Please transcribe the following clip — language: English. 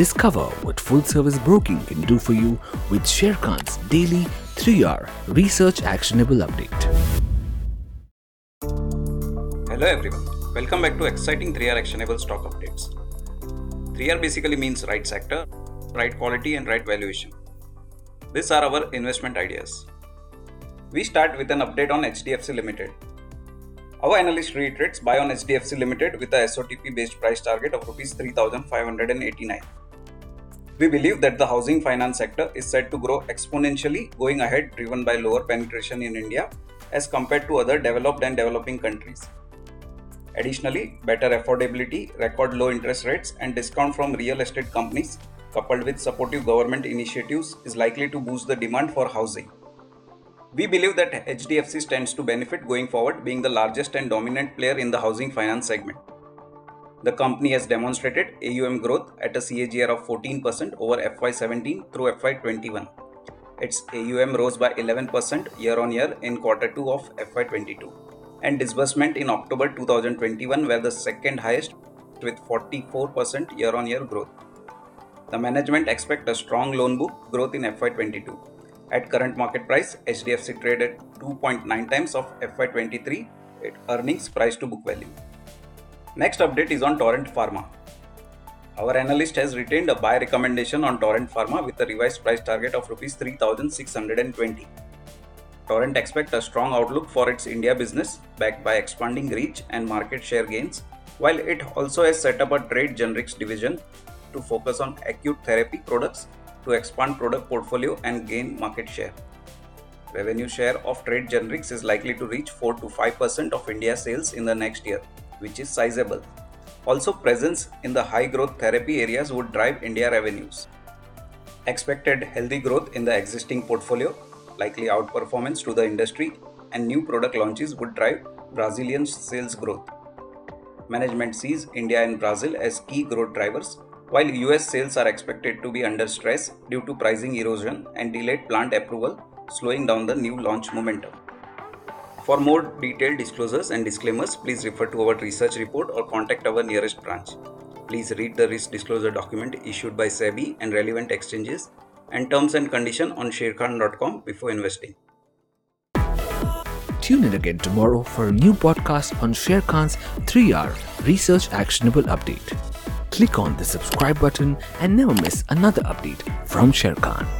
Discover what full service broking can do for you with Sharekhan's daily 3R Research Actionable Update. Hello everyone, welcome back to exciting 3R Actionable Stock Updates. 3R basically means right sector, right quality, and right valuation. These are our investment ideas. We start with an update on HDFC Limited. Our analyst reiterates buy on HDFC Limited with a SOTP based price target of Rs 3589. We believe that the housing finance sector is set to grow exponentially going ahead, driven by lower penetration in India as compared to other developed and developing countries. Additionally, better affordability, record low interest rates, and discount from real estate companies, coupled with supportive government initiatives, is likely to boost the demand for housing. We believe that HDFC stands to benefit going forward, being the largest and dominant player in the housing finance segment. The company has demonstrated AUM growth at a CAGR of 14% over FY17 through FY21. Its AUM rose by 11% year on year in quarter 2 of FY22, and disbursement in October 2021 were the second highest with 44% year on year growth. The management expect a strong loan book growth in FY22 at current market price, HDFC traded 2.9 times of FY23 earnings price to book value. Next update is on Torrent Pharma. Our analyst has retained a buy recommendation on Torrent Pharma with a revised price target of Rs 3620. Torrent expect a strong outlook for its India business backed by expanding reach and market share gains, while it also has set up a trade generics division to focus on acute therapy products to expand product portfolio and gain market share. Revenue share of trade generics is likely to reach 4 to 5% of India sales in the next year, which is sizable. Also, presence in the high growth therapy areas would drive India revenues. Expected healthy growth in the existing portfolio, likely outperformance to the industry, and new product launches would drive Brazilian sales growth. Management sees India and Brazil as key growth drivers while US sales are expected to be under stress due to pricing erosion and delayed plant approval, slowing down the new launch momentum. For more detailed disclosures and disclaimers, please refer to our research report or contact our nearest branch. Please read the risk disclosure document issued by SEBI and relevant exchanges and terms and condition on sharekhan.com before investing. Tune in again tomorrow for a new podcast on Sharekhan's 3R Research Actionable Update click on the subscribe button and never miss another update from Sharekhan.